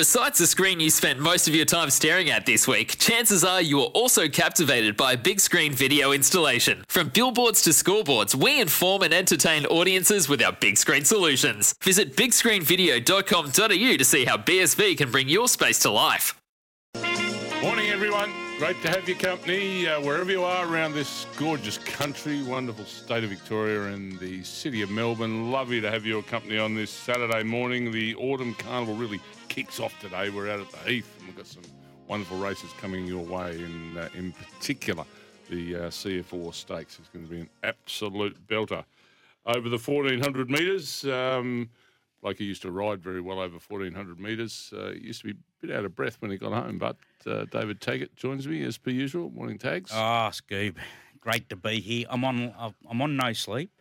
Besides the screen you spent most of your time staring at this week, chances are you are also captivated by a big screen video installation. From billboards to scoreboards, we inform and entertain audiences with our big screen solutions. Visit bigscreenvideo.com.au to see how BSV can bring your space to life. Morning, everyone. Great to have your company uh, wherever you are around this gorgeous country, wonderful state of Victoria and the city of Melbourne. Lovely to have your company on this Saturday morning. The Autumn Carnival really kicks off today. We're out at the Heath and we've got some wonderful races coming your way. In, uh, in particular, the uh, CF Orr Stakes is going to be an absolute belter. Over the 1400 metres, um, like he used to ride very well over 1400 metres. Uh, he used to be a bit out of breath when he got home, but uh, David Taggart joins me as per usual. Morning, Tags. Oh, Scoob, great to be here. I'm on. I'm on no sleep.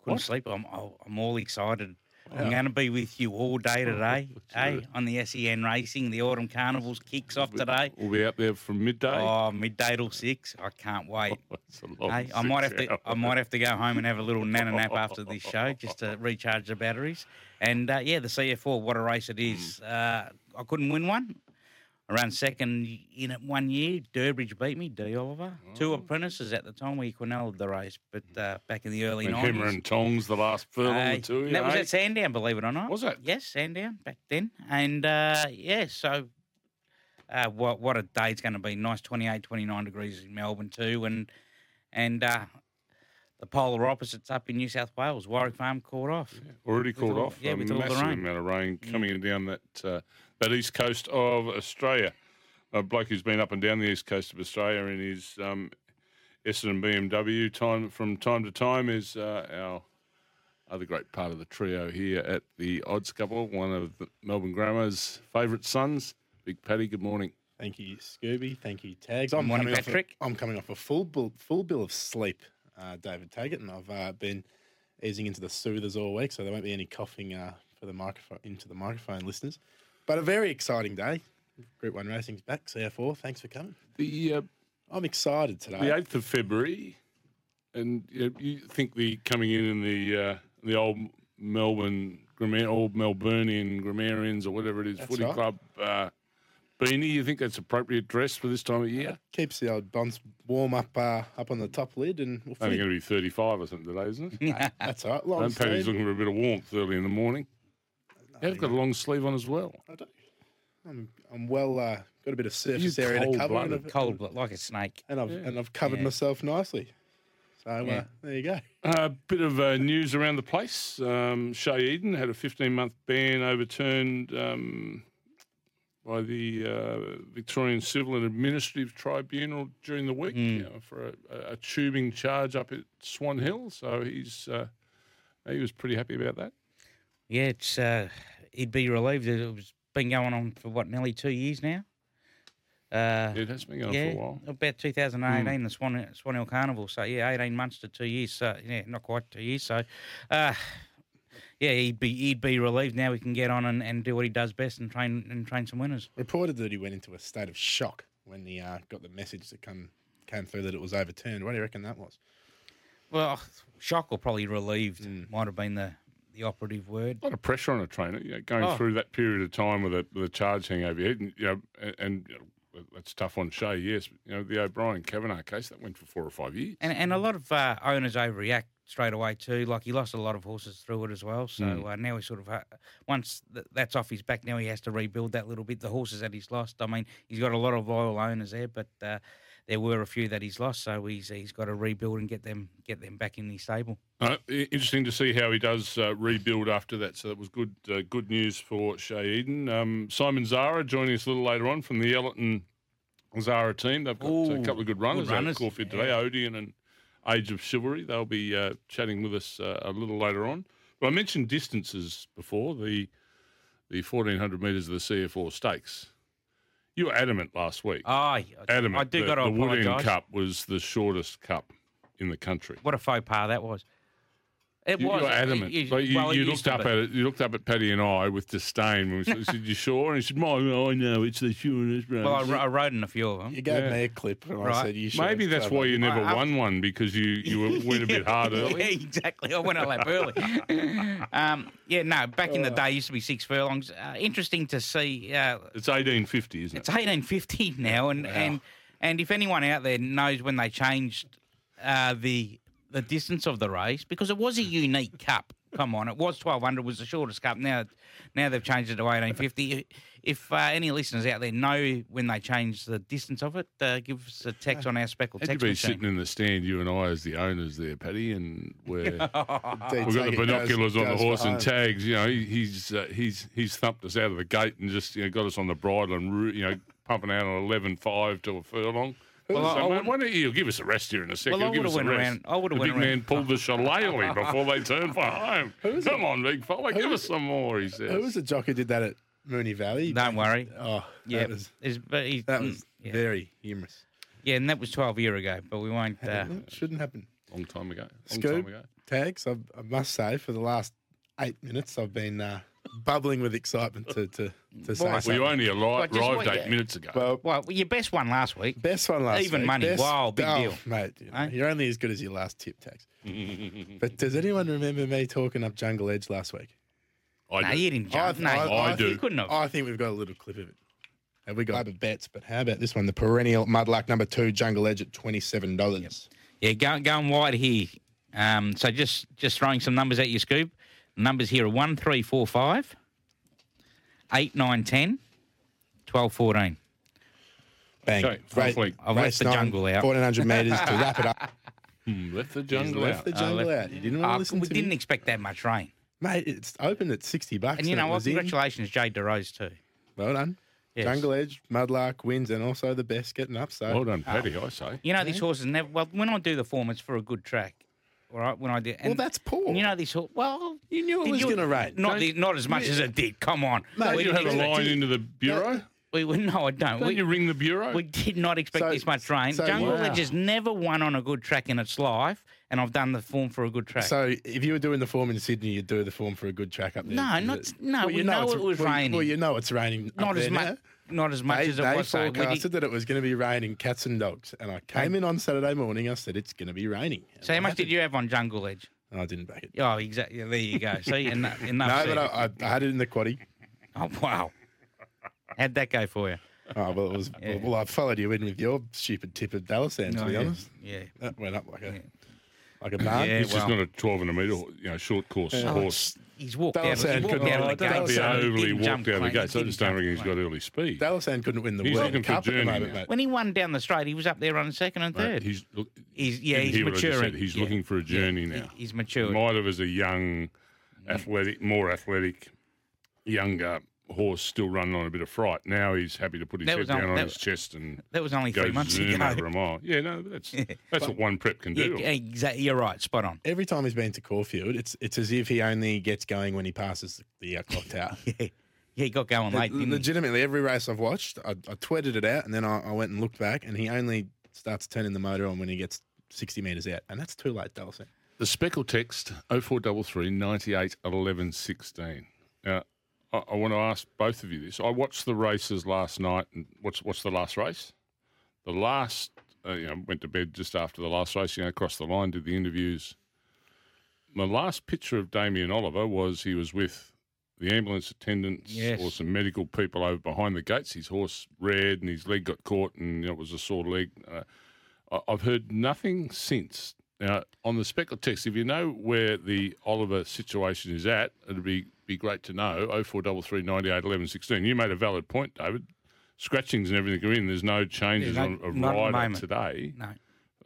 Couldn't What? sleep. I'm. I'm all excited. I'm going to be with you all day today. hey, on the SEN Racing, the Autumn Carnivals kicks off today. We'll be out there from midday. Oh, midday till six. I can't wait. That's a long Hey, I might have to. I might have to go home and have a little nana nap after this show just to recharge the batteries. And uh, yeah, the CF Orr, what a race it is. Uh, I couldn't win one. I ran second in it one year. Durbridge beat me. D Oliver, two apprentices at the time. We quinelled the race, but uh, back in the early When nineties. Hammer and Tongs, the last furlong, Hey, the two. that was at Sandown, believe it or not. Was it? Yes, Sandown back then. And uh, yeah, so uh, what what a day it's going to be. Nice 28, 29 degrees in Melbourne too, and and uh, the polar opposites up in New South Wales. Warwick Farm caught off. Already With called all- off. yeah, a with all the rain. amount of rain coming down that that east coast of Australia. A bloke who's been up and down the east coast of Australia in his um, Essendon BMW time from time to time is uh, our other great part of the trio here at the Odds Couple, one of the Melbourne Grammar's favourite sons, Big Paddy. Good morning. Thank you, Scooby. Thank you, Tags. I'm Morning, coming Patrick. Off a, I'm coming off a full bill, full bill of sleep, uh, David Taggart, and I've uh, been easing into the soothers all week, so there won't be any coughing uh, for the microphone into the microphone listeners. But a very exciting day. Group One Racing's back. CF Orr. Thanks for coming. The uh, I'm excited today. the eighth of February, and you, you think the coming in in the uh, the old Melbourne old Melburnian grammarians or whatever it is, That's footy right. club uh, beanie. You think that's appropriate dress for this time of year? Keeps the old buns warm up uh, up on the top lid, and we'll Only going to be thirty-five or something today, isn't it? That's all right. Long sleeve. looking for a bit of warmth early in the morning. You've got a long sleeve on as well. I do. I'm, I'm well. Uh, got a bit of surface area to cover, and. I've, Cold but like a snake. and I've, and I've covered Yeah. myself nicely. So uh, Yeah. there you go. A bit of uh, news around the place. Um, Shay Eden had a 15 month ban overturned um, by the uh, Victorian Civil and Administrative Tribunal during the week you know, for a, a tubing charge up at Swan Hill. So he's uh, he was pretty happy about that. Yeah, it's uh, he'd be relieved. that It was been going on for what nearly two years now. Uh, It has been going yeah, for a while. about 2018, the Swan Swan Hill Carnival. So yeah, 18 months to two years. So yeah, not quite two years. So, uh, yeah, he'd be he'd be relieved now. He can get on and, and do what he does best and train and train some winners. reported that he went into a state of shock when he uh, got the message that come came through that it was overturned. What do you reckon that was? Well, shock or probably relieved might have been the the operative word. A lot of pressure on a trainer, you know, going Oh. through that period of time with a, with a charge hanging over your head, and, you know, and, and you know, that's tough on Shay. Yes, you know the O'Brien Kavanagh case that went for four or five years. And and a lot of uh, owners overreact straight away too. Like he lost a lot of horses through it as well. So Mm. uh, now he sort of uh, once th- that's off his back, now he has to rebuild that little bit. The horses that he's lost. I mean, he's got a lot of loyal owners there, but uh, there were a few that he's lost. So he's he's got to rebuild and get them get them back in his stable. Uh, interesting to see how he does uh, rebuild after that. So that was good uh, good news for Shay Eden. Um, Simon Zahra joining us a little later on from the Ellerton Zahra team. They've got a couple of good runners, good out runners, Caulfield today, yeah. Odeon and Age of Chivalry. They'll be uh, chatting with us uh, a little later on. But I mentioned distances before, the the 1400 metres of the CF Orr Stakes. You were adamant last week. Ah, oh, I, adamant I do got to the Woodend apologise. Cup was the shortest cup in the country. What a faux pas that was. It You, was you were adamant. it- it- but you, well, you looked up be. at it. You looked up at Paddy and I with disdain. When we said, "You sure?" And he said, "My, I know it's the surest." Well, I, wr- I rode in a few of them. You gave Yeah. me a clip and I said you should. Maybe that's why you never I- I- won one because you you went a bit hard Yeah, early. exactly. I went a lap early. um, yeah, no, back Oh. in the day, it used to be six furlongs. Uh, interesting to see. Uh, It's eighteen fifty, isn't it? it's it? 1850 now, and, and and if anyone out there knows when they changed uh, the the distance of the race, because it was a unique cup. Come on, it was 1200, was the shortest cup. Now, now they've changed it to 1850. If uh, any listeners out there know when they changed the distance of it, uh, give us a text on our speckled Had you text been machine. sitting in the stand, you and I, as the owners there, Paddy, and we're, we've got the binoculars on the goes for horse and tags. You know, he, he's uh, he's he's thumped us out of the gate and just you know got us on the bridle and you know pumping out on eleven five to a furlong. Well, I- so, I man, wouldn't- why don't you give us a rest here in a second? Well, I give would've us a went rest. around- I would've the went big man pulled the shillelagh before they turned for home. Come on, big fella, give us some more. He says. Who was the jockey who did that at Moonee Valley? Don't worry. Oh, Yeah, that was there's- but he- that was yeah. very humorous. yeah, and that was 12 year ago, but we won't. Uh, It shouldn't happen. Long time ago. Long Scoop time ago. tags. I, I must say, for the last eight minutes, I've been uh, bubbling with excitement to to, to say Why? Well, you only arri- Well, just arrived eight yeah. minutes ago. Well, well, your best one last week. best one last week. Even week. money. Best, Wow, big oh, deal. mate. You know, Eh? You're only as good as your last tip tax. but does anyone remember me talking up Jungle Edge last week? I No, do. you didn't jump. no, I do. You couldn't have. I think we've got a little clip of it. Have we got Labour bets? But how about this one? The perennial mudlark number two, Jungle Edge at twenty-seven dollars. Yeah, go, going wide here. Um, so just just throwing some numbers at you, Scoop. The numbers here are 1, 3, 4, 5, 8, 9, 10, 12, 14. Bang! Okay, half week. I've left the jungle out. Fourteen hundred meters to wrap it up. Hmm, left the jungle left out. the I jungle left- out. You didn't want to Uh, listen we to didn't me, expect that much rain. mate. It's opened at sixty bucks. And you know it what? was in. Congratulations, Jade DeRose, too. Well done. Yes. Jungle Edge, Mudlark wins, and also the best getting up. So Well done, Paddy, I say. You know, these horses never. Well, when I do the form, it's for a good track. All right, when I do. well, that's poor. You know, this horse. Well, You knew it was going to rain. Not, Don't- the, not as much as it did. Come on. Mate, we You didn't have a expect line it. into the bureau. We, we, no, I don't. Don't We, you ring the bureau? we did not expect So- this much rain. so Jungle wow. Edge has never won on a good track in its life, and I've done the form for a good track. So if you were doing the form in Sydney, you'd do the form for a good track up there. No, Is not- it- no, we know it's- it was well, raining. Well, you know it's raining. up not as there much. Now. Not as much They, as it they was. So we did- forecasted that it was going to be raining cats and dogs, and I came in on Saturday morning. I said it's going to be raining. so how much did you have on Jungle Edge? I didn't back it. Oh, exactly. There you go. See, enough. enough No, but I, I, I had it in the quaddy. Oh wow. How'd that go for you? Oh well, it was. Yeah. Well, I followed you in with your stupid tip of Dalasan. To Oh, be yeah. honest, Yeah. that went up like a Yeah. like a barn. Yeah, He's just well- not a 12 and a metre, you know, short course oh, horse. He's walked That out. was He sad. walked Couldn't- out Oh, of the that gate. Don't be so he overly walked out of the clean. gates. I He just didn't don't reckon he's jump got early speed. Dalasan couldn't win the He's World Cup at the moment, mate. When he won down the straight, he was up there running second and Mate, third. he's, look, He's yeah, he's hear what I just maturing. said. He's Yeah. looking for a journey He- now. He's matured. Might have as a young, mm. athletic, more athletic, younger horse still running on a bit of fright. Now he's happy to put his That head was on- down on that- his chest and That was only go three months zoom ago. over a mile. Yeah, no, but that's that's what one prep can do. Yeah, exactly. You're right. Spot on. Every time he's been to Caulfield, it's it's as if he only gets going when he passes the uh, clock tower. Yeah, yeah. He got going late. Didn't he? Legitimately, every race I've watched, I, I tweeted it out, and then I, I went and looked back, and he only starts turning the motor on when he gets sixty metres out, and that's too late, Dalasan. The speckle text 0433 98 11 16. Now, I, I want to ask both of you this. I watched the races last night. And what's what's the last race? The last, uh, you know, went to bed just after the last race. You know, across the line, did the interviews. My last picture of Damien Oliver was he was with the ambulance attendants Yes. or some medical people over behind the gates. His horse reared and his leg got caught, and you know, it was a sore leg. Uh, I- I've heard nothing since. Now, on the speckle text, if you know where the Oliver situation is at, it'd be, be great to know. 0433 98 11 16. You made a valid point, David. Scratchings and everything are in. There's no changes no- on the rider today No.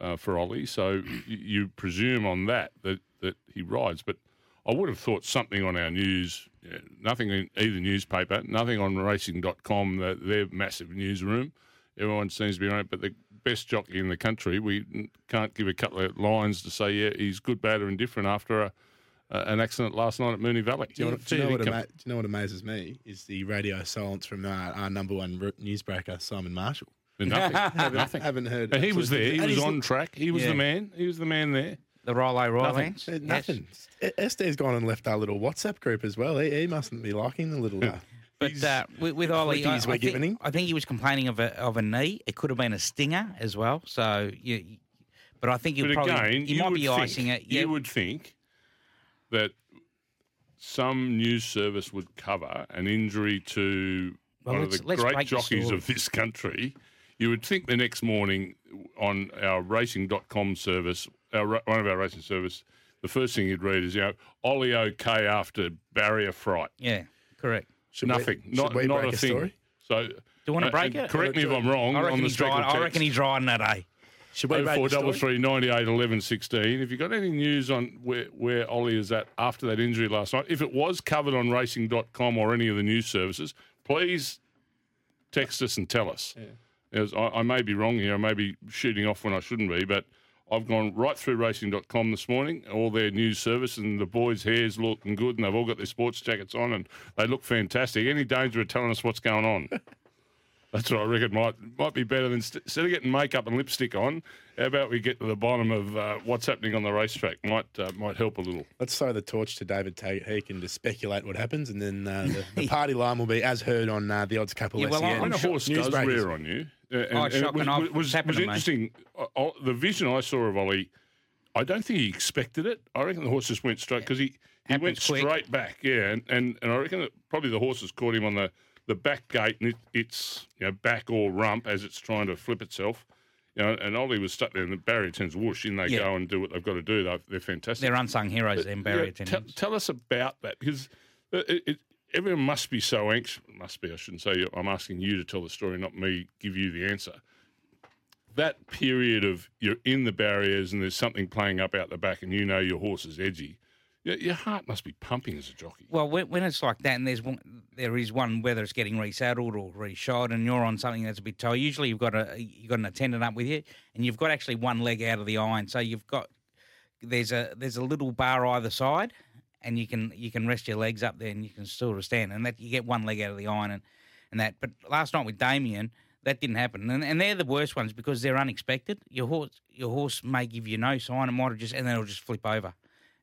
uh, for Ollie. So you, you presume on that, that that he rides. But I would have thought something on our news, yeah, nothing in either newspaper, nothing on racing.com, the, their massive newsroom. Everyone seems to be on it, but the best jockey in the country, we can't give a couple of lines to say, yeah, he's good, bad, or indifferent after a, a, an accident last night at Moonee Valley. Do you, know, do, you know what ama- do you know what amazes me is the radio silence from our, our number one r- newsbreaker, Simon Marshall. Nothing. Haven't, nothing. haven't heard. And he was there. absolutely- He was on track. He was Yeah. the man. He was the man there. The Rolo Nothing. Rylands. Uh, Yes. Nothing. S- Esther's gone and left our little WhatsApp group as well. He, he mustn't be liking the little. Uh, But uh, with, with Ollie, I, I, we're think, giving him. I think he was complaining of a of a knee. It could have been a stinger as well. So you, but I think he But probably again, he you might be think, icing it. Yeah, You would think that some news service would cover an injury to Well, one of the great break the jockeys of this country. You would think the next morning on our racing.com service, our, one of our racing service, the first thing you'd read is, you know, Ollie okay after barrier fright. yeah, correct. should Nothing. should not we not break a a thing. story? So, Do you want uh, to break and it? Correct me if I'm wrong I on reckon the he's drying. I reckon he's drying that, eh? Should we four double three ninety eight eleven sixteen. If you got any news on where, where Ollie is at after that injury last night, if it was covered on racing.com or any of the news services, please text us and tell us. As I, I may be wrong here, I may be shooting off when I shouldn't be, but I've gone right through racing.com this morning, all their news service, and the boys' hair's looking good, and they've all got their sports jackets on, and they look fantastic. Any danger of telling us what's going on? That's what I reckon might might be better than st- instead of getting makeup and lipstick on. How about we get to the bottom of uh, what's happening on the racetrack? Might uh, might help a little. Let's throw the torch to David Taggart. He can just speculate what happens, and then uh, the, the party line will be as heard on uh, the odds couple. Yeah, well, SEN. I'm When a horse does breakers. rear on you, uh, and, Oh, and it shocking. was, I've- was, was, happened to interesting. Uh, uh, the vision I saw of Ollie, I don't think he expected it. I reckon the horse just went straight because he, he went quick. straight back. Yeah, and, and, and I reckon that probably the horse has caught him on the, the back gate and it, it's you know back or rump as it's trying to flip itself. You know, and Ollie was stuck there, and the barrier turns whoosh, in they Yeah. go and do what they've got to do. They're, they're fantastic. They're unsung heroes, them barrier Yeah, te- attendants. tell us about that because it, it, everyone must be so anxious. Must be. I shouldn't say. I'm asking you to tell the story, not me give you the answer. That period of you're in the barriers and there's something playing up out the back, and you know your horse is edgy. Your, heart must be pumping as a jockey. Well, when, when it's like that, and there's one, there is one whether it's getting resaddled or reshod, and you're on something that's a bit tight. Usually, you've got a you've got an attendant up with you, and you've got actually one leg out of the iron. So you've got there's a there's a little bar either side, and you can you can rest your legs up there, and you can still stand, and that you get one leg out of the iron, and and that. But last night with Damien, that didn't happen, and, and they're the worst ones because they're unexpected. Your horse your horse may give you no sign, and might have just and then it'll just flip over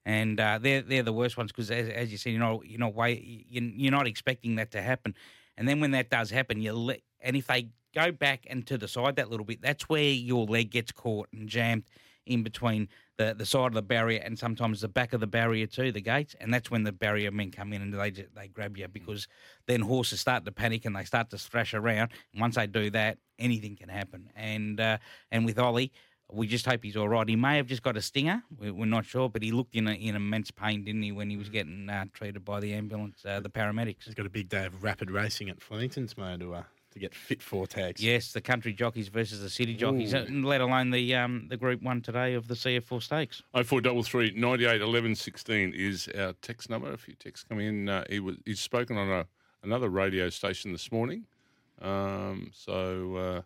and uh, they're they're the worst ones because, as, as you said, you know, you're not way you're, you're not expecting that to happen, and then when that does happen, you let and if they go back and to the side that little bit, that's where your leg gets caught and jammed in between the, the side of the barrier and sometimes the back of the barrier too, the gates, and that's when the barrier men come in and they they grab you because then horses start to panic and they start to thrash around. And once they do that, anything can happen. And uh, and with Ollie, we just hope he's all right. He may have just got a stinger. We're, we're not sure, but he looked in a, in immense pain, didn't he, when he was getting uh, treated by the ambulance, uh, the paramedics. He's got a big day of rapid racing at Flemington tomorrow to uh, to get fit for tags. Yes, the country jockeys versus the city jockeys, uh, let alone the um, the Group One today of the CF Orr Stakes. Oh four double three ninety eight eleven sixteen is our text number. A few texts come in. Uh, he was he's spoken on a, another radio station this morning. Um, so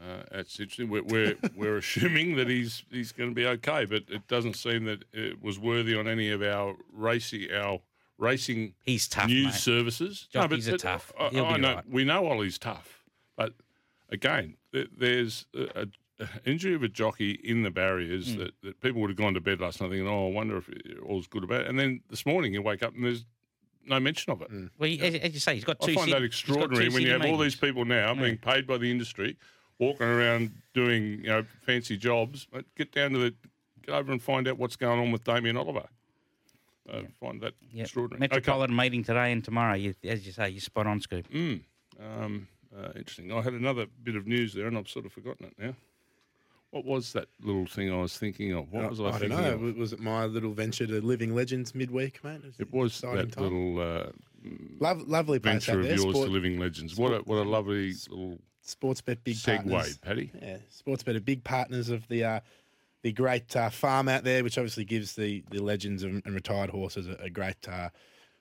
uh, uh, that's interesting. We're we're, we're assuming that he's he's going to be okay, but it doesn't seem that it was worthy on any of our racing our racing He's tough, news mate. services. Jockeys are tough. I, I know, right. We know Ollie's tough, but again, th- there's a, a injury of a jockey in the barriers Hmm. that, that people would have gone to bed last night thinking, "Oh, I wonder if all's good about it." And then this morning you wake up and there's no mention of it. Well, he- as, you say, he's got two. I find that extraordinary when you have all these people now being paid by the industry, walking around doing you know fancy jobs. But Get down to the get over and find out what's going on with Damien Oliver. I find that Yep. extraordinary. Okay. Metropolitan meeting today and tomorrow. You, as you say, you're spot on, Scoop. Um, uh, interesting. I had another bit of news there, and I've sort of forgotten it now. What was that little thing I was thinking of? What was I, I don't thinking know. of? Was- Was it my little venture to Living Legends midweek, mate? It was exciting that time. little uh, Lov- lovely place venture out of yours Sport, to living legends. What a what a lovely little sports bet big segue, partners. Paddy. Yeah, sports bet are big partners of the uh, the great uh, farm out there, which obviously gives the, the legends and, and retired horses a, a great uh,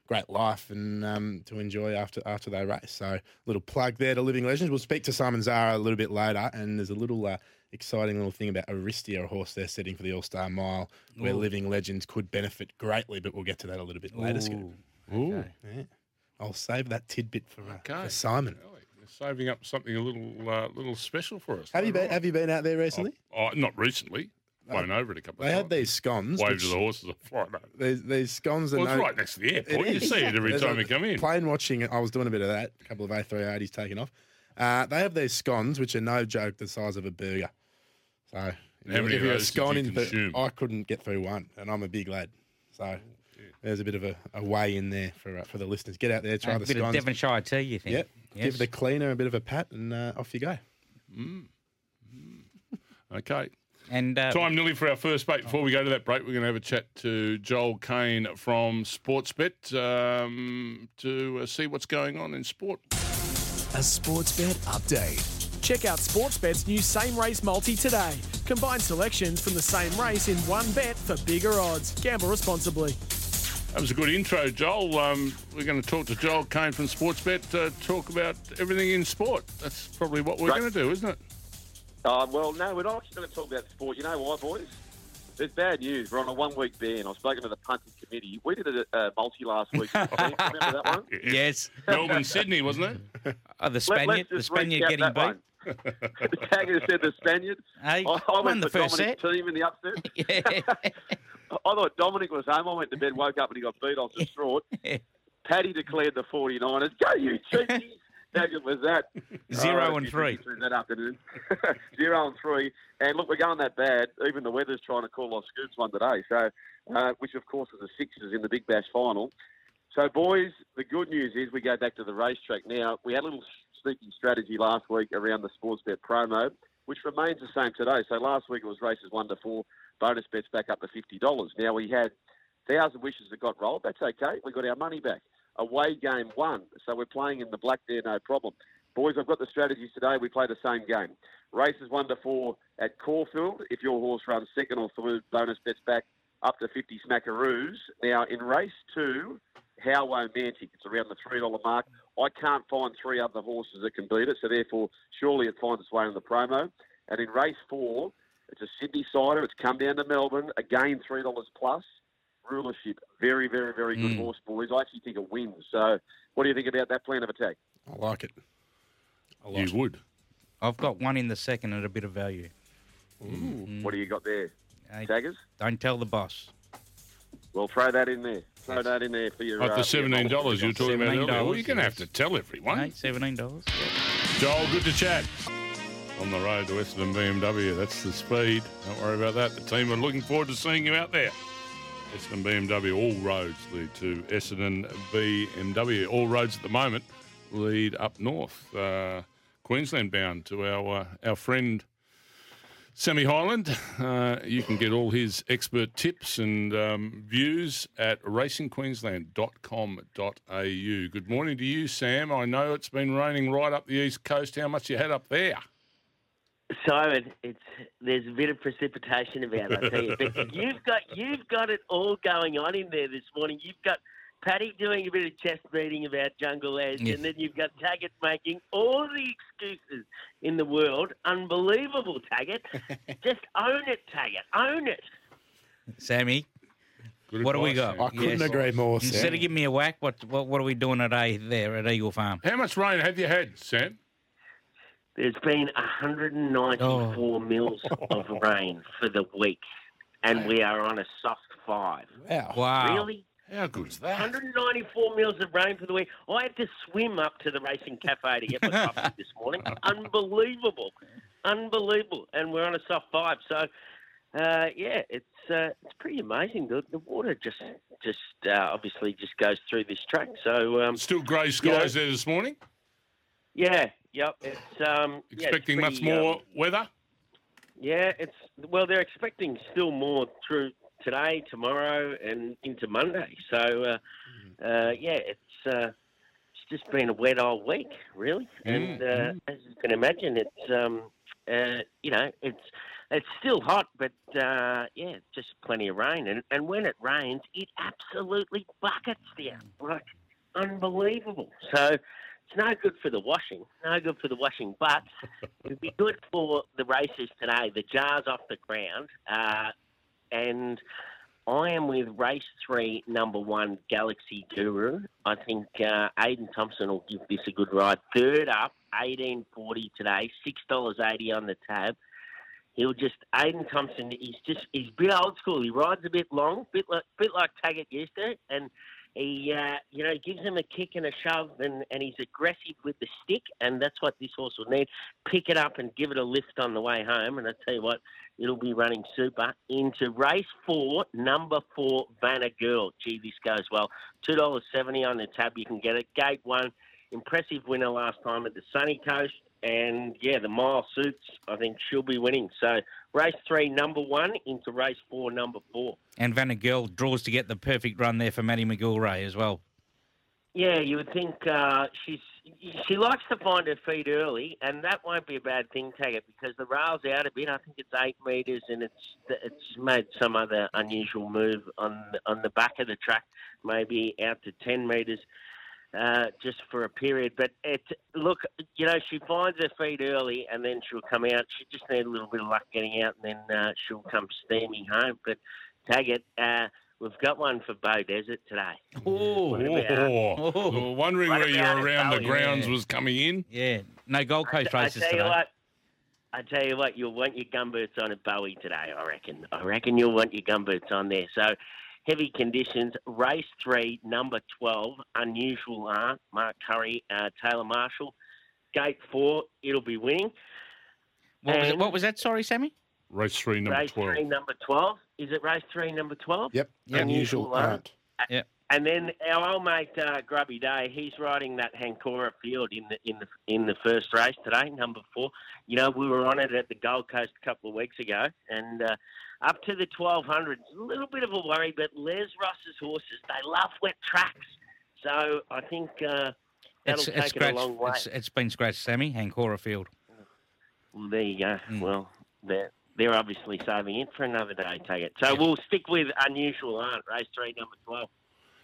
great life and um, to enjoy after after they race. So, little plug there to Living Legends. We'll speak to Simon Zahra a little bit later, and there's a little uh, exciting little thing about Aristia, a horse they're setting for the All Star Mile, where Living Legends could benefit greatly. But we'll get to that a little bit later. Scoop. Ooh, Yeah. I'll save that tidbit for, uh, okay. for Simon. Really? Saving up something a little uh, little special for us. Have you been Have you been out there recently? Oh, not recently. flown over it a couple They of had times. these scones. Wave which- to the horses over. These, these scones are Well, it's no, right next to the It airport. You is. see it every There's time a you come in. Plane watching, I was doing a bit of that. A couple of A380s taking off. Uh, they have these scones, which are no joke, the size of a burger. So How if many of you're a did scone you in, but consume? I couldn't get through one, and I'm a big lad. So there's a bit of a, a way in there for uh, for the listeners. Get out there, try a the bit of. Devonshire tea, you think? Yep. Yes. Give the cleaner a bit of a pat, and uh, off you go. Okay. and uh, Time nearly for our first break. Before we go to that break, we're going to have a chat to Joel Kane from Sportsbet um, to uh, see what's going on in sport. A Sportsbet update. Check out Sportsbet's new same race multi today. Combine selections from the same race in one bet for bigger odds. Gamble responsibly. That was a good intro, Joel. Um, we're going to talk to Joel Kane from Sportsbet, uh, talk about everything in sport. That's probably what we're Right. going to do, isn't it? Uh, well, no, we're not actually going to talk about sport. You know why, boys? There's bad news. We're on a one-week ban. I've spoken to the punting committee. We did a, a multi last week. Remember that one? yes, Melbourne, Sydney, wasn't it? oh, the Spaniard, let's the Spaniard getting that beat. the tagger said the Spaniard. Hey, I, I won went the for first set. Team in the upset. Yeah. I thought Dominic was home. I went to bed, woke up, and he got beat. I was distraught. Paddy declared the 49ers. Go, you cheekies! How good was that? Zero Oh, and three. That afternoon. Zero and three. And look, we're going that bad. Even the weather's trying to call off scoops one today. So, uh, which of course is the Sixers in the Big Bash final. So, boys, the good news is we go back to the racetrack now. We had a little sneaky strategy last week around the Sportsbet promo, which remains the same today. So last week it was races one to four, bonus bets back up to fifty dollars. Now we had thousand wishes that got rolled. That's okay. We got our money back. Away game one, so we're playing in the black there, no problem. Boys, I've got the strategies today. We play the same game. Races one to four at Caulfield. If your horse runs second or third, bonus bets back up to 50 smackaroos. Now, in race two, Howo Mantic, it's around the $3 mark. I can't find three other horses that can beat it, so therefore, surely it finds its way in the promo. And in race four, it's a Sydney cider. It's come down to Melbourne. Again, $3 plus. Rulership. Very, very, very good mm. horse, boys. I actually think it wins. So, what do you think about that plan of attack? I like it. I like You it. would. I've got one in the second at a bit of value. Mm-hmm. What do you got there? Hey, Taggers? don't tell the boss. Well, throw that in there. Throw that in there for your. Like uh, the for seventeen dollars you were talking about earlier. Well, you're going to have to tell everyone. Hey, seventeen dollars. Joel, good to chat. On the road to Essendon BMW, that's the speed. Don't worry about that. The team are looking forward to seeing you out there. Essendon BMW, all roads lead to Essendon BMW. All roads at the moment lead up north, uh, Queensland bound to our uh, our friend Sammy Highland. Uh, you can get all his expert tips and um, views at racingqueensland.com.au. Good morning to you, Sam. I know it's been raining right up the east coast. How much you had up there? Simon, it's there's a bit of precipitation about I tell you. But you've got you've got it all going on in there this morning. You've got Paddy doing a bit of chest beating about Jungle Edge, Yeah. and then you've got Taggart making all the excuses in the world. Unbelievable, Taggart. Just own it, Taggart. Own it. Sammy, Good what do we got? I couldn't Yes. agree more. instead Sam. of giving me a whack, what what, what are we doing today there at Eagle Farm? How much rain have you had, Sam? There's been 194 Oh. mils of rain for the week, and we are on a soft five. Wow. Wow. Really? How good's that? 194 mils of rain for the week. I had to swim up to the racing cafe to get my coffee this morning. Unbelievable, unbelievable. And we're on a soft five, so uh, yeah, it's uh, it's pretty amazing. The, the water just just uh, obviously just goes through this track. So um, Still grey skies there this morning. yeah, yep. It's um, yeah, it's Expecting much pretty, um, more weather. Yeah, it's well, they're expecting still more through today, tomorrow, and into Monday. So, uh, uh, yeah, it's uh, it's just been a wet old week, really. And uh, as you can imagine, it's um, uh, you know, it's it's still hot, but uh, yeah, it's just plenty of rain. And and when it rains, it absolutely buckets down, like unbelievable. So. It's no good for the washing, no good for the washing, but it'd be good for the races today. The jars off the ground, uh, and I am with race three, number one, Galaxy Guru. I think uh, Aidan Thompson will give this a good ride. Third up, eighteen forty today, six dollars eighty on the tab. he'll just Aiden Thompson. He's just he's a bit old school. He rides a bit long, bit like bit like Taggart used to, and he uh, you know gives him a kick and a shove, and, and he's aggressive with the stick, and that's what this horse will need. Pick it up and give it a lift on the way home, and I tell you what, it'll be running super into race four, number four, Vanna Girl. Gee, this goes well. Two dollars seventy on the tab. You can get it. Gate one, impressive winner last time at the Sunny Coast and yeah, the mile suits. I think she'll be winning. So race three, number one, into race four, number four. And Vanna draws to get the perfect run there for Maddie McGilray as well. Yeah, you would think uh, she's she likes to find her feet early, and that won't be a bad thing, Taggart, because the rail's out a bit. I think it's eight metres, and it's it's made some other unusual move on on the back of the track, maybe out to ten metres uh, just for a period. But it look, you know, she finds her feet early and then she'll come out. She just needs a little bit of luck getting out, and then uh, she'll come steaming home. But Taggart, uh, we've got one for Beaudesert today. Oh, Oh, Oh. we were wondering What where you about around the grounds Yeah. was coming in. yeah. No Gold Coast I races tell you today. what. I tell you what, you'll want your gumboots on at Bowie today. I reckon. I reckon you'll want your gumboots on there. So, heavy conditions. Race three, number twelve, unusual art. Mark Curry, uh, Taylor Marshall. Gate four, it'll be winning. What was, it, what was that? Sorry, Sammy. Race three, number race 12. three, number twelve. Is it race three, number twelve? Yep. Yep. Unusual Unusual art. art. And then our old mate uh, Grubby Day, he's riding that Hancora field in the in the in the first race today, number four. You know, we were on it at the Gold Coast a couple of weeks ago, and uh, up to the twelve hundreds, a little bit of a worry. But Les Ross's horses, they love wet tracks, so I think uh, that'll It's, take it's, it a scratched, long way. it's, it's been scratched, Sammy. Hancora Field. Well, there you go. Mm. Well, they're they're obviously saving it for another day. Take it. So we'll stick with unusual art race three, number twelve.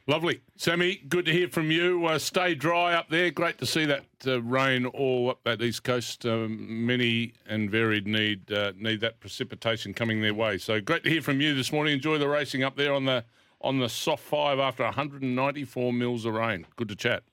Lovely. Sammy, good to hear from you. Uh, stay dry up there. Great to see that uh, rain all up that east coast. Um, many and varied need uh, need that precipitation coming their way. So great to hear from you this morning. Enjoy the racing up there on the on the soft five after 194 mils of rain. Good to chat.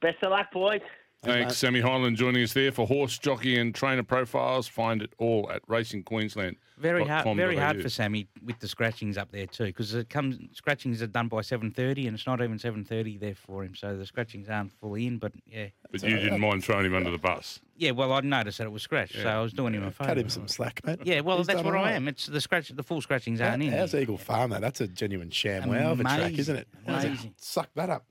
Best of luck, boys. Thanks, Sammy Highland, joining us there for horse jockey and trainer profiles. Find it all at Racing Queensland. Very hard, very hard for Sammy with the scratchings up there too, because it comes scratchings are done by seven thirty, and it's not even seven thirty there for him. So the scratchings aren't fully in, but yeah, But you didn't mind throwing him under the bus. yeah. Well, I noticed that it was scratched, so I was doing him a favour. Cut him some slack, mate. Yeah, well, He's that's what all I am. It's the scratch, the full scratchings aren't in. How's Eagle Farm that? That's a genuine sham wow of a track, isn't it? Amazing. Suck that up.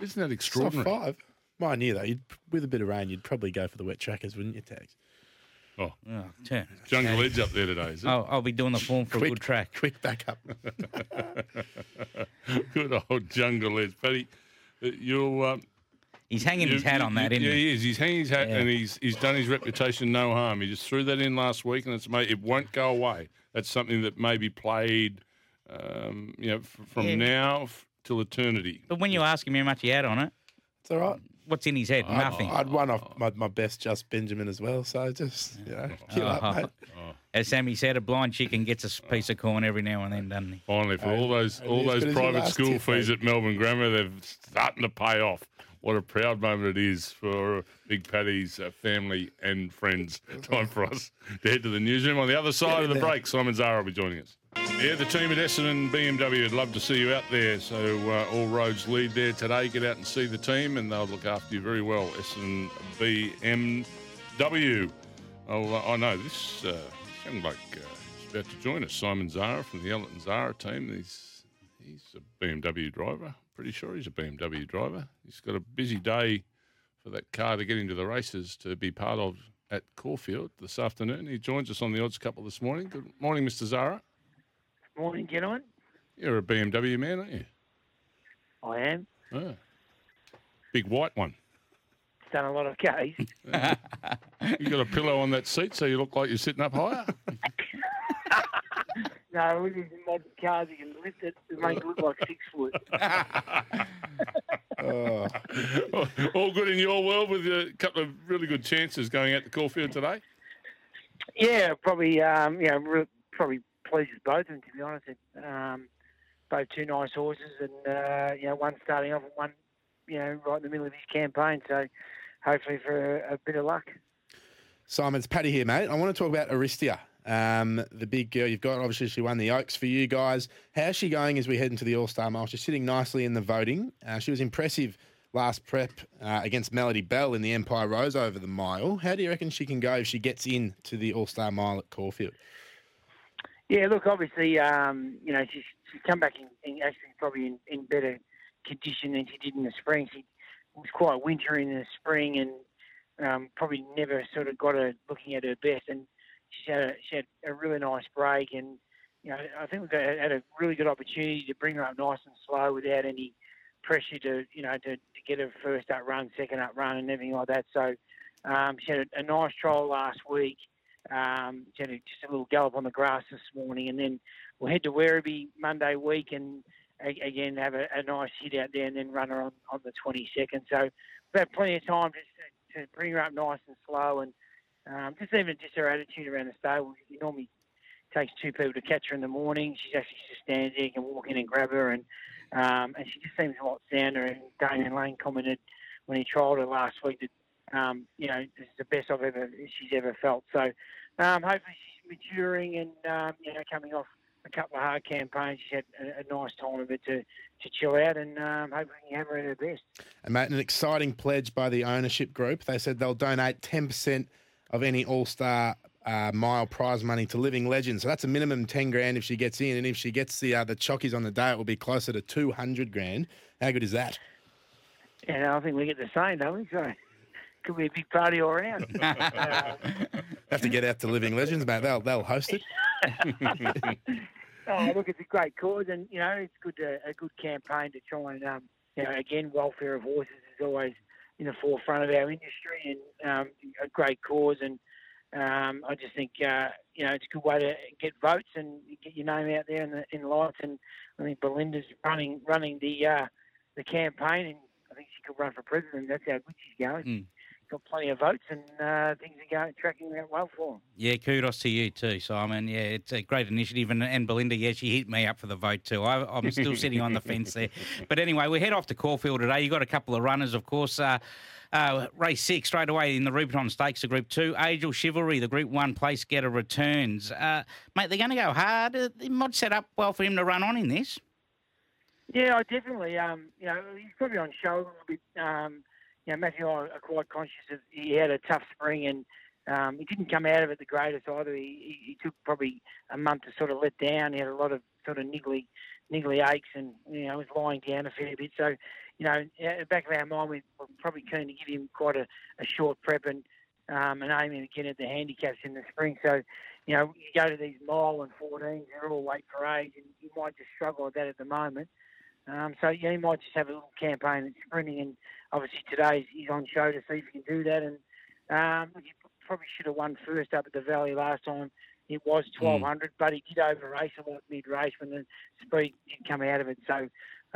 Isn't that Soft extraordinary? five. Mine knew though. You'd, with a bit of rain, you'd probably go for the wet trackers, wouldn't you, Tags? Oh, turn. Jungle Edge up there today, is it? I'll, I'll be doing the form for a good track. Quick backup. Good old Jungle Edge. But uh, you'll. Um, He's hanging his hat you- on that, you- isn't yeah, he? he is. He's hanging his hat, Yeah. and he's he's done his reputation no harm. He just threw that in last week, and it's made it won't go away. That's something that may be played, um, you know, f- from Yeah. now f- till eternity. But when you ask him how much he had on it, It's all right. What's in his head? Nothing. I'd won off my, my best Just Benjamin as well. So just, you know, kill Uh-huh. up, mate. As Sammy said, a blind chicken gets a piece of corn every now and then, doesn't he? Finally, for all those all those good as your private school tip, fees mate. at Melbourne Grammar, they're starting to pay off. What a proud moment it is for Big Paddy's uh, family and friends. Time for us to head to the newsroom. On the other side of the break, Simon Zahra will be joining us. Yeah, the team at Essendon BMW would love to see you out there. So uh, all roads lead there today. Get out and see the team, and they'll look after you very well. Essendon BMW. Oh, I know this uh, young bloke uh, is about to join us. Simon Zahra from the Ellerton Zahra team. He's he's a BMW driver. Pretty sure he's a BMW driver. He's got a busy day for that car to get into the races to be part of at Caulfield this afternoon. He joins us on the odds couple this morning. Good morning, Mr. Zahra. Morning, gentlemen. You're a BMW man, aren't you? I am. Ah. Big white one. Done a lot of Ks. You got a pillow on that seat so you look like you're sitting up higher? no, with these modern cars, you can lift it to make it look like six foot. Oh, All good in your world with a couple of really good chances going out to Caulfield today? Yeah, probably. Um, you know, re- probably pleases both of them to be honest. Um, both two nice horses, and uh, you know, one starting off and one, you know, right in the middle of his campaign. So, hopefully for a, a bit of luck. Simon, it's Paddy here, mate. I want to talk about Aristia, um, the big girl you've got. Obviously, she won the Oaks for you guys. How's she going as we head into the All Star Mile? She's sitting nicely in the voting. Uh, she was impressive last prep uh, against Melody Bell in the Empire Rose over the mile. How do you reckon she can go if she gets in to the All Star Mile at Caulfield? Yeah, look, obviously, um, you know, she's, she's come back in, in actually probably in, in better condition than she did in the spring. She was quite wintry in the spring and um, probably never sort of got her looking at her best. And she had a, she had a really nice break, and you know, I think we had a really good opportunity to bring her up nice and slow without any pressure to you know to, to get her first up run, second up run, and everything like that. So um, she had a, a nice trial last week. Um, just a little gallop on the grass this morning, and then we'll head to Werribee Monday week and again have a, a, nice hit out there, and then run her on, on the 22nd. So we've had plenty of time just to, to bring her up nice and slow, and um, just even just her attitude around the stable. It normally takes two people to catch her in the morning. She actually just stands there, can walk in and grab her, and um, and she just seems a lot sounder. And Damian Lane commented when he trialled her last week that um, you know, this is the best I've ever she's ever felt. So um, hopefully she's maturing and um, you know coming off a couple of hard campaigns. She's had a, a nice time of it to, to chill out and um, hopefully we can have her at her best. And mate, an exciting pledge by the ownership group. They said they'll donate ten percent of any All Star. Uh, mile prize money to living legends, so that's a minimum ten grand if she gets in, and if she gets the uh, the chockies on the day, it will be closer to two hundred grand. How good is that? Yeah, I think we get the same, don't we? So could be a big party all around. uh, Have to get out to Living Legends, mate. They'll they'll host it. oh, look, it's a great cause, and you know it's good to, a good campaign to try and um, you know again welfare of horses is always in the forefront of our industry, and um, a great cause, and um, I just think uh, you know it's a good way to get votes and get your name out there in the in lights, and I think Belinda's running running the uh, the campaign, and I think she could run for president. That's how good she's going. Mm got plenty of votes and uh, things are going tracking out well for him. Yeah, kudos to you too, Simon. Yeah, it's a great initiative. And, and Belinda, yeah, she hit me up for the vote too. I, am still sitting on the fence there. But anyway, we head off to Caulfield today. You've got a couple of runners, of course. Uh, uh, race six straight away in the Rubiton Stakes, the Group Two. Age of Chivalry, the Group One place getter returns. Uh, mate, they're going to go hard. It might set up well for him to run on in this. Yeah, I definitely. Um, you know, he's probably on show a little bit. Um, you know, Matthew and I are quite conscious of he had a tough spring and um, he didn't come out of it the greatest either. He, he, took probably a month to sort of let down. He had a lot of sort of niggly, niggly aches and, you know, was lying down a fair bit. So, you know, at the back of our mind, we were probably keen to give him quite a, a short prep and, um, and aiming again at the handicaps in the spring. So, you know, you go to these mile and 14s, they're all weight for age, and you might just struggle with that at the moment. Um, so yeah, he might just have a little campaign at sprinting, and obviously today he's on show to see if he can do that. And um, he probably should have won first up at the Valley last time. It was 1200, mm. but he did over race a lot mid race when the speed did come out of it. So,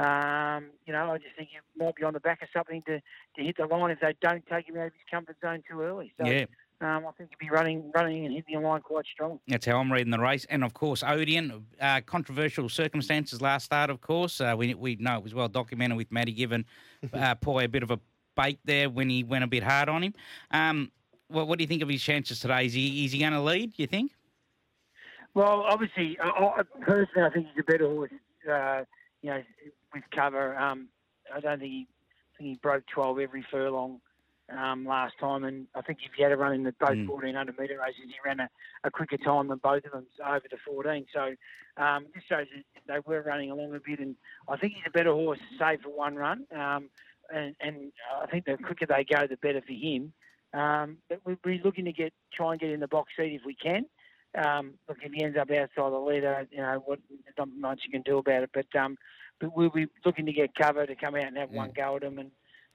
um, you know, I just think he might be on the back of something to, to hit the line if they don't take him out of his comfort zone too early. So, yeah. Um, I think he'd be running, running and hitting the line quite strong. That's how I'm reading the race. And of course, Odeon, uh, controversial circumstances last start. Of course, uh, we we know it was well documented with Matty giving uh, Poy a bit of a bait there when he went a bit hard on him. Um, well, what do you think of his chances today? Is he is he going to lead? Do you think? Well, obviously, I, personally, I think he's a better horse. Uh, you know, with cover. Um, I don't think he, I think he broke 12 every furlong um, last time, and I think if he had a run in the both mm. 1400 metre races, he ran a, a, quicker time than both of them over the 14. So um, this shows that they were running along a bit, and I think he's a better horse save for one run. Um, and, and, I think the quicker they go, the better for him. Um, but we'll be looking to get try and get in the box seat if we can. Um, look, if he ends up outside the leader, you know, what, not much you can do about it. But um, but we'll be looking to get cover to come out and have one go at him and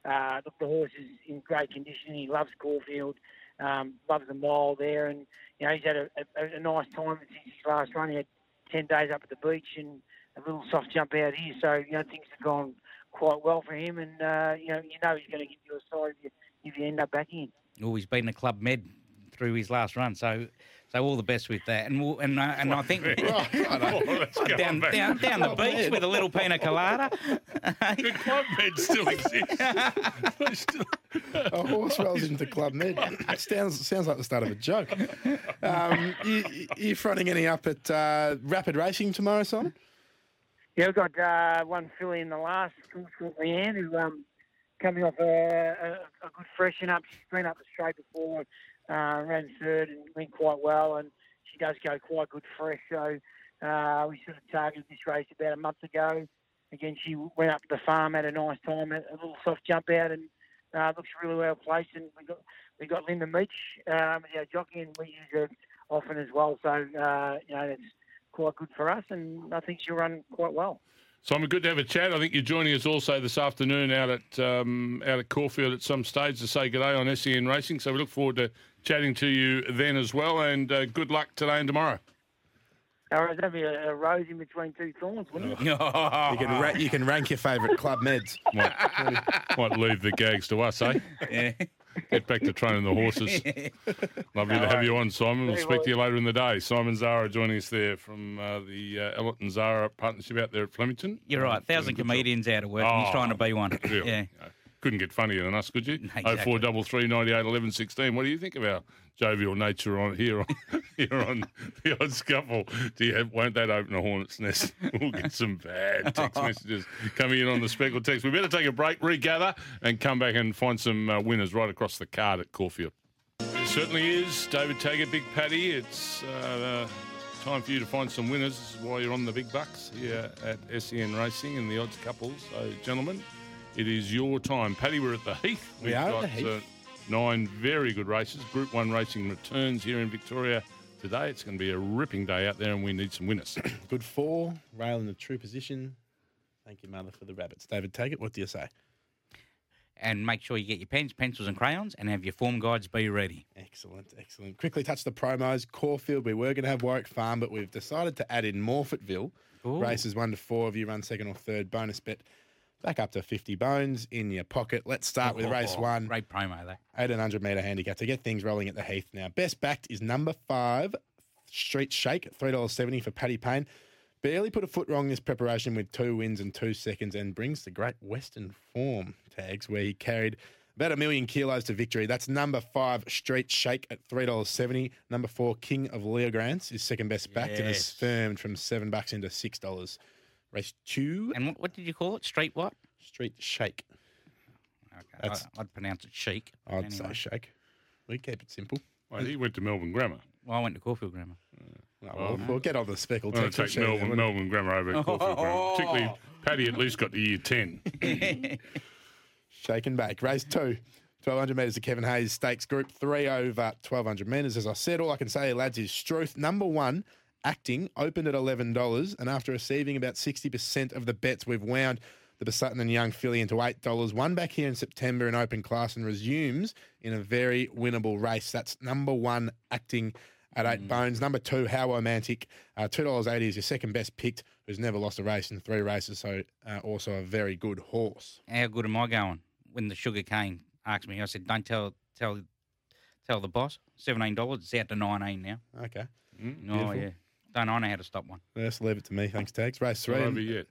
uh, look, the horse is in great condition. He loves Caulfield, um, loves the mile there, and you know he's had a, a, a, nice time since his last run. He had ten days up at the beach and a little soft jump out here. So you know things have gone quite well for him, and uh, you know you know he's going to give you a side if you, if you end up backing him. Oh, he's been a club med through his last run, so so all the best with that, and we'll, and uh, and I think down, down down the beach with a little pina colada. the club med still exists. a horse rolls into Club Med. sounds sounds like the start of a joke. Um, you, you fronting any up at uh, Rapid Racing tomorrow, Simon? Yeah, we've got uh, one filly in the last, called Leanne, who um, coming off a, a, a good freshen up. She's been up the straight before, uh, ran third and went quite well, and she does go quite good fresh. So uh, we sort of targeted this race about a month ago. Again, she went up to the farm, had a nice time, a little soft jump out, and uh, looks really well placed. And we got we got Linda Meech um, our jockey, and we use her often as well. So uh, you know that's quite good for us, and I think she'll run quite well. Simon, good to have a chat. I think you're joining us also this afternoon out at um, out at Caulfield at some stage to say good day on SEN Racing. So we look forward to chatting to you then as well. And uh, good luck today and tomorrow. All right, that'd be a, a rose in between two thorns, wouldn't it? You can ra- you can rank your favourite Club Meds. Might, might leave the gags to us, eh? Yeah. Get back to training the horses. Lovely to have you on, Simon. We'll speak to you later in the day. Simon Zahra joining us there from uh, the uh, Ellerton and Zahra partnership out there at Flemington. You're right. Thousand Doing a good job. comedians out of work. and he's Oh, trying to be one. Really? Yeah. No, Couldn't get funnier than us, could you? Oh Exactly. four double three ninety eight eleven sixteen. What do you think of our jovial nature on here on here on the Odds Couple? Do you have, won't that open a hornet's nest? We'll get some bad text messages coming in on the speckle text. We better take a break, regather, and come back and find some uh, winners right across the card at Caulfield. It certainly is. David Taggart, Big Paddy. It's uh, time for you to find some winners. This is why you're on the big bucks here at SEN Racing and the odds couples. So, gentlemen, it is your time. Paddy, we're at the Heath. We are at got the Heath. Uh, nine very good races. Group 1 racing returns here in Victoria today. It's going to be a ripping day out there and we need some winners. Good four, rail in the true position. Thank you, mother, for the rabbits. David Taggart, what do you say? And make sure you get your pens, pencils, and crayons, and have your form guides be ready. Excellent, excellent. Quickly touch the promos. Caulfield, we were going to have Warwick Farm, but we've decided to add in Morphettville. Ooh. Races one to four of you run second or third. Bonus bet back up to 50 bones in your pocket. Let's start with oh, race Oh, one. Great promo, though. 1800 metre handicap to get things rolling at the Heath now. Best backed is number five, Street Shake, $3.70 for Paddy Payne. Barely put a foot wrong this preparation with two wins and two seconds and brings the great Western form tags where he carried about a million kilos to victory. That's number five, Street Shake at $3.70. Number four, King of Leogrants is second best backed and is Yes. firmed from seven bucks into $6. Race two, And what, what did you call it? Street what? Street Shake. Okay, That's- I, I'd pronounce it chic. but I'd say shake. We keep it simple. well, he went to Melbourne Grammar. Well, I went to Caulfield Grammar. Oh, well, we'll get on the speckled I'm going to take Melbourne, wouldn't Melbourne Grammar over Caulfield Grammar. Particularly, Paddy at least got to year 10. Shake and bake. Race two. 1200 metres of Kevin Hayes Stakes Group. Three over 1200 metres. As I said, all I can say, lads, is Struth. Number one, acting, opened at $11. And after receiving about 60% of the bets, we've wound the Busuttin and Young filly into $8. won back here in September in open class and resumes in a very winnable race. That's number one, acting at eight bones. Number two, How Romantic. Uh, $2.80 is your second best picked, who's never lost a race in three races. So uh, also a very good horse. How good am I going? When the sugar cane asked me, I said, "Don't tell tell tell the boss. Seventeen dollars. It's out to nineteen now. Okay. oh beautiful. yeah. Don't I know how to stop one? Let's leave it to me. Thanks, Tags. Race Not three. over yet.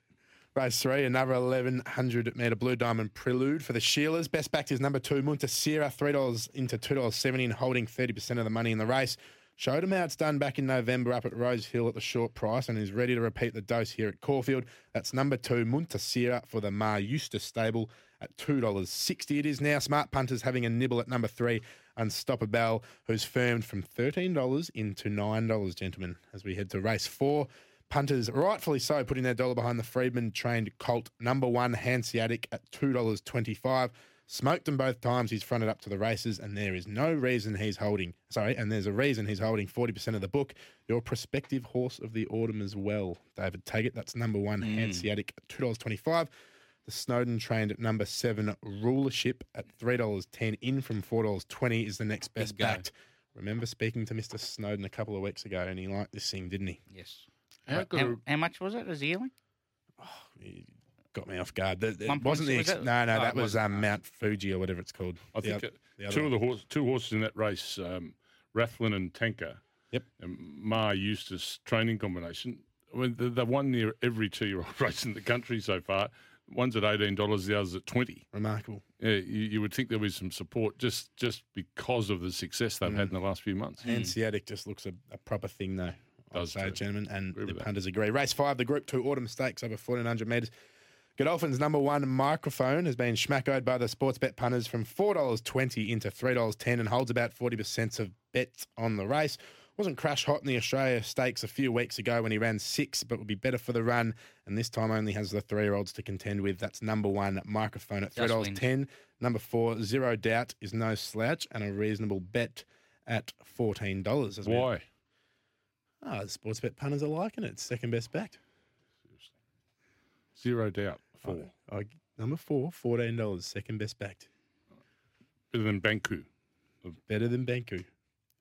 Race three, another 1100 metre Blue Diamond Prelude for the Sheilas. Best backed is number two, Muntasira, $3 into $2.70 and holding 30% of the money in the race. Showed him how it's done back in November up at Rosehill at the short price and is ready to repeat the dose here at Caulfield. That's number two, Muntasira for the Maher Eustace stable at $2.60. It is now Smart Punters having a nibble at number three, Unstoppable, who's firmed from $13 into $9, gentlemen, as we head to race four. Punters, rightfully so, putting their dollar behind the Freedman trained Colt number one Hanseatic at $2.25. Smoked him both times. He's fronted up to the races, and there is no reason he's holding. Sorry, and there's a reason he's holding 40% of the book. Your prospective horse of the autumn as well, David Taggart. That's number one hmm. Hanseatic at $2.25. The Snowden trained at number seven Rulership at $3.10 in from $4.20 is the next best go. backed. Remember speaking to Mr. Snowden a couple of weeks ago, and he liked this thing, didn't he? Yes. How good How, how much was it as a yearling? He got me off guard. That, One it wasn't the ex- was no, no, Oh, that was um, Mount Fuji or whatever it's called. I The think oth- uh, the other two of the horse, two horses in that race, um, Rathlin and Tanker. Yep. And Maher Eustace training combination. I mean, they- they've won near every two-year-old race in the country so far. One's at eighteen dollars, the other's at twenty. Remarkable. Yeah, you, you would think there was some support just just because of the success they've had mm. in the last few months. Hanseatic mm. just looks a, a proper thing, though. I'd Does say, gentlemen, and the with that. punters agree. Race five, the Group Two Autumn Stakes over 1400 metres. Godolphin's number one microphone has been schmackoed by the Sportsbet punters from $4.20 into $3.10 and holds about 40% of bets on the race. Wasn't crash hot in the Australia Stakes a few weeks ago when he ran six, but would be better for the run. And this time only has the three year olds to contend with. That's number one microphone at Just $3.10. Number four, Zero Doubt, is no slouch and a reasonable bet at $14. As we- Why? Ah, the Sportsbet punters are liking it. Second best backed. Zero doubt. Four. I, number four, $14. Second best backed. Better than Banku. Better than Banku.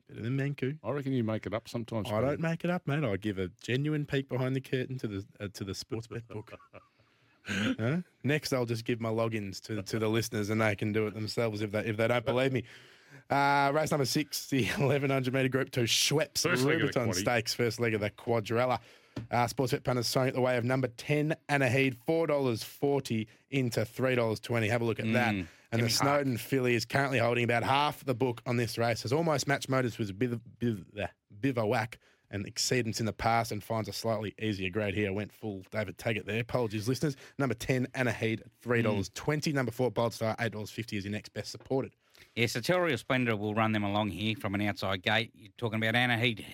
Better than Banku. I reckon you make it up sometimes. I don't make it up, mate. I give a genuine peek behind the curtain to the uh, to the Sportsbet book. Huh? Next, I'll just give my logins to, to the listeners, and they can do it themselves if they if they don't believe me. Uh, race number six, the 1100 metre group two, Schweppes First leg of the Rubiton. Stakes, first leg of the quadrella. Uh, Sportsbet punters throwing it the way of number 10, Anaheed, $4.40 into $3.20. Have a look at that. And give the Snowden filly is currently holding about half the book on this race. Has almost matched Motors with biv- biv- bivouac and exceedance in the past and finds a slightly easier grade here. Went full David Taggart there. Apologies, listeners. Number 10, Anaheed, $3.20. Number 4, Bold Star, $8.50 is your next best supported. Yes, Etereal Splendor will run them along here from an outside gate. You're talking about Anaheed.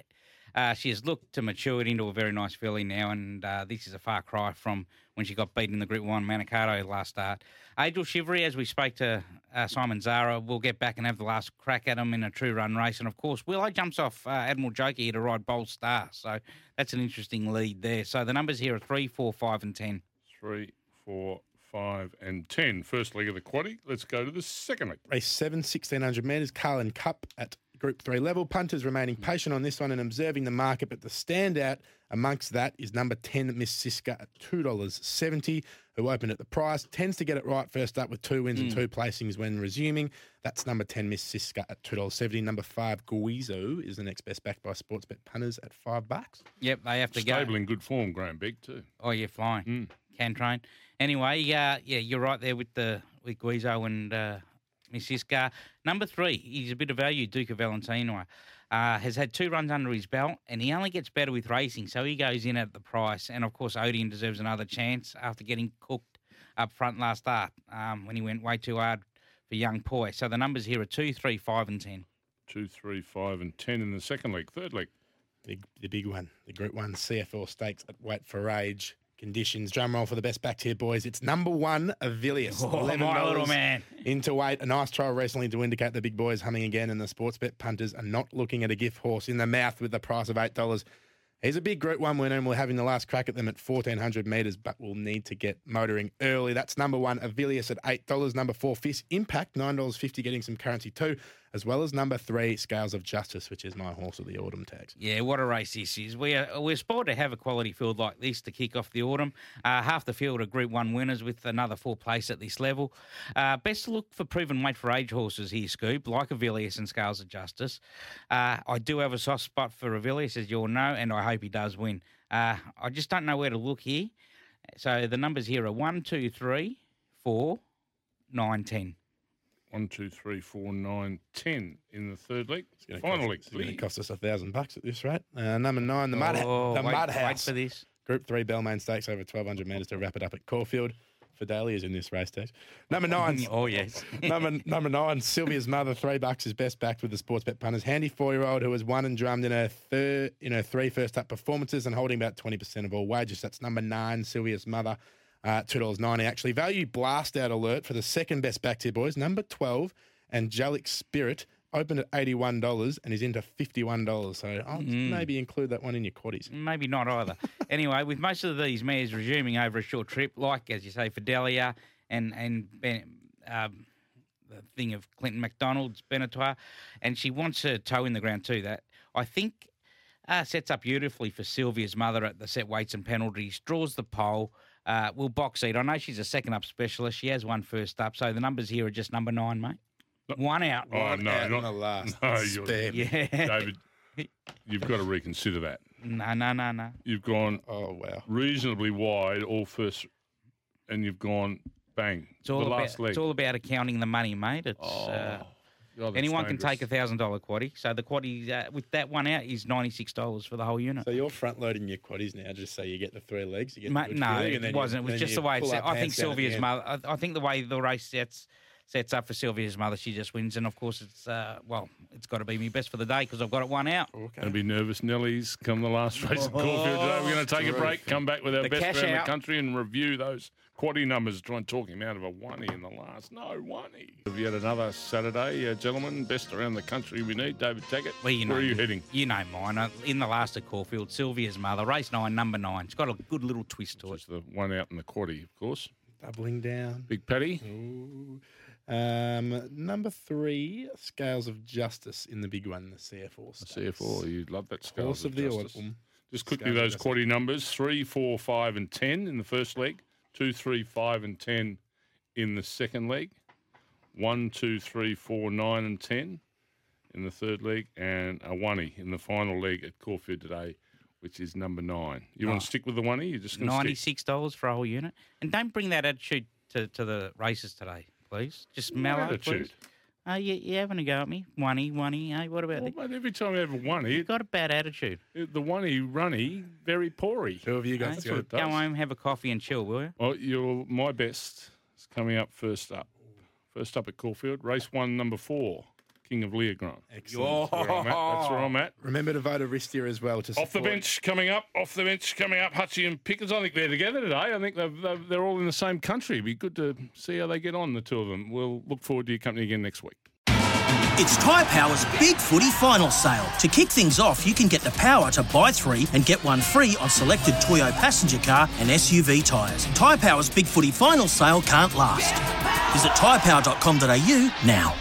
Uh, she has looked to mature it into a very nice filly now, and uh, this is a far cry from when she got beaten in the Group 1 Manicato last start. Angel Shivery, as we spoke to uh, Simon Zahra, will get back and have the last crack at him in a true run race. And of course, Willow jumps off uh, Admiral Joker here to ride Bold Star. So that's an interesting lead there. So the numbers here are 3, 4, 5, and 10. Three, four, five, and ten. First leg of the quaddy. Let's go to the second leg. Race 7, 1600 metres, Carlyon Cup at Group 3 level. Punters remaining patient on this one and observing the market, but the standout amongst that is number 10, Miss Siska at $2.70, who opened at the price. Tends to get it right first up with two wins and two placings when resuming. That's number 10, Miss Siska at $2.70. Number 5, Guizo is the next best backed by Sportsbet Punters at 5 bucks. Yep, they have to go. Stable in good form, Graham Big too. Oh, you're flying. Mm. Can train. Anyway, uh, yeah, you're right there with the with Guizo and uh, Miss Iskar. Number three, he's a bit of value, Duke of Valentino. Uh, has had two runs under his belt, and he only gets better with racing, so he goes in at the price. And of course, Odeon deserves another chance after getting cooked up front last start um, when he went way too hard for young Poi. So the numbers here are two, three, five, and ten. Two, three, five, and ten in the second leg. Third leg. The, the big one, the Group 1 CF Orr Stakes at Weight for Age. Conditions. Drum roll for the best back here, boys. It's number one, Avilius. Oh, my little $11 man. into weight. A nice trial recently to indicate the big boys humming again, and the Sportsbet punters are not looking at a gift horse in the mouth with the price of eight dollars. He's a big Group One winner, and we're having the last crack at them at fourteen hundred meters, but we'll need to get motoring early. That's number one, Avilius at eight dollars. Number four, Fierce Impact, nine dollars fifty, getting some currency too, as well as number three, Scales of Justice, which is my horse of the autumn tags. Yeah, what a race this is. We are, we're spoiled to have a quality field like this to kick off the autumn. Uh, half the field are Group 1 winners with another four place at this level. Uh, best look for proven weight for age horses here, Scoop, like Avilius and Scales of Justice. Uh, I do have a soft spot for Avilius, as you all know, and I hope he does win. Uh, I just don't know where to look here. So the numbers here are 1, 2, 3, 4, 9, 10. One, two, three, four, nine, ten in the third leg. Gonna Final cost- leg. It's going to cost us a thousand bucks at this rate. Uh, number nine, the Mud, oh, the wait, Mud wait House. for this. Group three, Bellmaine Stakes over 1,200 metres to wrap it up at Caulfield. Fidelia is in this race stage. Number nine, Oh, yes. number number nine, Sylvia's mother, three bucks is best backed with the Sportsbet punters. Handy four year old who has won and drummed in her third in her three first up performances and holding about 20% of all wages. That's number nine, Sylvia's mother. Uh, $2.90 actually. Value blast out alert for the second best backed here, boys. Number 12, Angelic Spirit, opened at $81 and is into $51. So I'll maybe include that one in your quaddies. Maybe not either. anyway, with most of these mares resuming over a short trip, like as you say, Fidelia and and ben, um, the thing of Clinton McDonald's Benetoire, and she wants her toe in the ground too. That I think uh, sets up beautifully for Sylvia's mother at the set weights and penalties. Draws the pole. Uh, will box seat. I know she's a second up specialist. She has one first up. So the numbers here are just number nine, mate. One out. Oh, no, out not the last. No, you're, spare. Yeah. David, you've got to reconsider that. No, no, no, no. You've gone Oh, wow. reasonably wide all first and you've gone bang. It's all the about last leg. it's all about accounting the money, mate. It's oh, uh, God, anyone can take a thousand dollar quaddy. So the quaddy uh, with that one out is ninety six dollars for the whole unit. So you're front loading your quaddies now, just so you get the three legs. You get the Mate, good no, feeling, and it then you- wasn't. It was just the way it's set. I think pants down at the Sylvia's mother. I, I think the way the race sets sets up for Sylvia's mother, she just wins. And of course, it's uh, well, it's got to be me best for the day because I've got it one out. Okay. Going to be nervous Nellies come the last race at Caulfield today. We're going to take a break, come back with our The best cash around out. the country and review those quaddy numbers. Try and talk him out of a oney in the last. No, oney. Have you had another Saturday, uh, gentlemen? Best around the country we need. David Taggart, Well, you know, where are you heading? You know mine. Uh, In the last at Caulfield, Sylvia's mother, race nine, number nine. It's got a good little twist to it. It's the one out in the quaddy, of course. Doubling down. Big Paddy. Ooh. Um, number three, Scales of Justice in the big one, the CF Orr. The CF Orr. You'd love that scale. Horse of the autumn. Just quickly, Scales of those Justice. quaddy numbers three, four, five, and 10 in the first leg, two, three, five, and 10 in the second leg, one, two, three, four, nine, and 10 in the third leg, and a oney in the final leg at Caulfield today, which is number nine. You want Oh. Ah. to stick with the oney? You're just going to stick. Ninety-six dollars for a whole unit, and don't bring that attitude to, to the races today, please. Just mellow, attitude? please. Oh, you, you having a go at me? Oney, oney. Hey, what about Well, the, mate, every time I have a oney, You've got a bad attitude. Uh, the oney runny, very poory. Who have you got? Hey, That's what it Go home, have a coffee, and chill, will you? Oh, well, you're my best is coming up first up. First up at Caulfield, race one, number four, King of Leogrand. Excellent. That's where I'm at. That's where I'm at. Remember to vote Aristia as well to Off the support- bench coming up. Off the bench coming up. Hutchie and Pickens. I think they're together today. I think they've, they've, they're all in the same country. It'd be good to see how they get on, the two of them. We'll look forward to your company again next week. It's Tyre Power's Big Footy Final Sale. To kick things off, you can get the power to buy three and get one free on selected Toyo passenger car and SUV tyres. Tyre Power's Big Footy Final Sale can't last. Visit tyrepower.com.au now.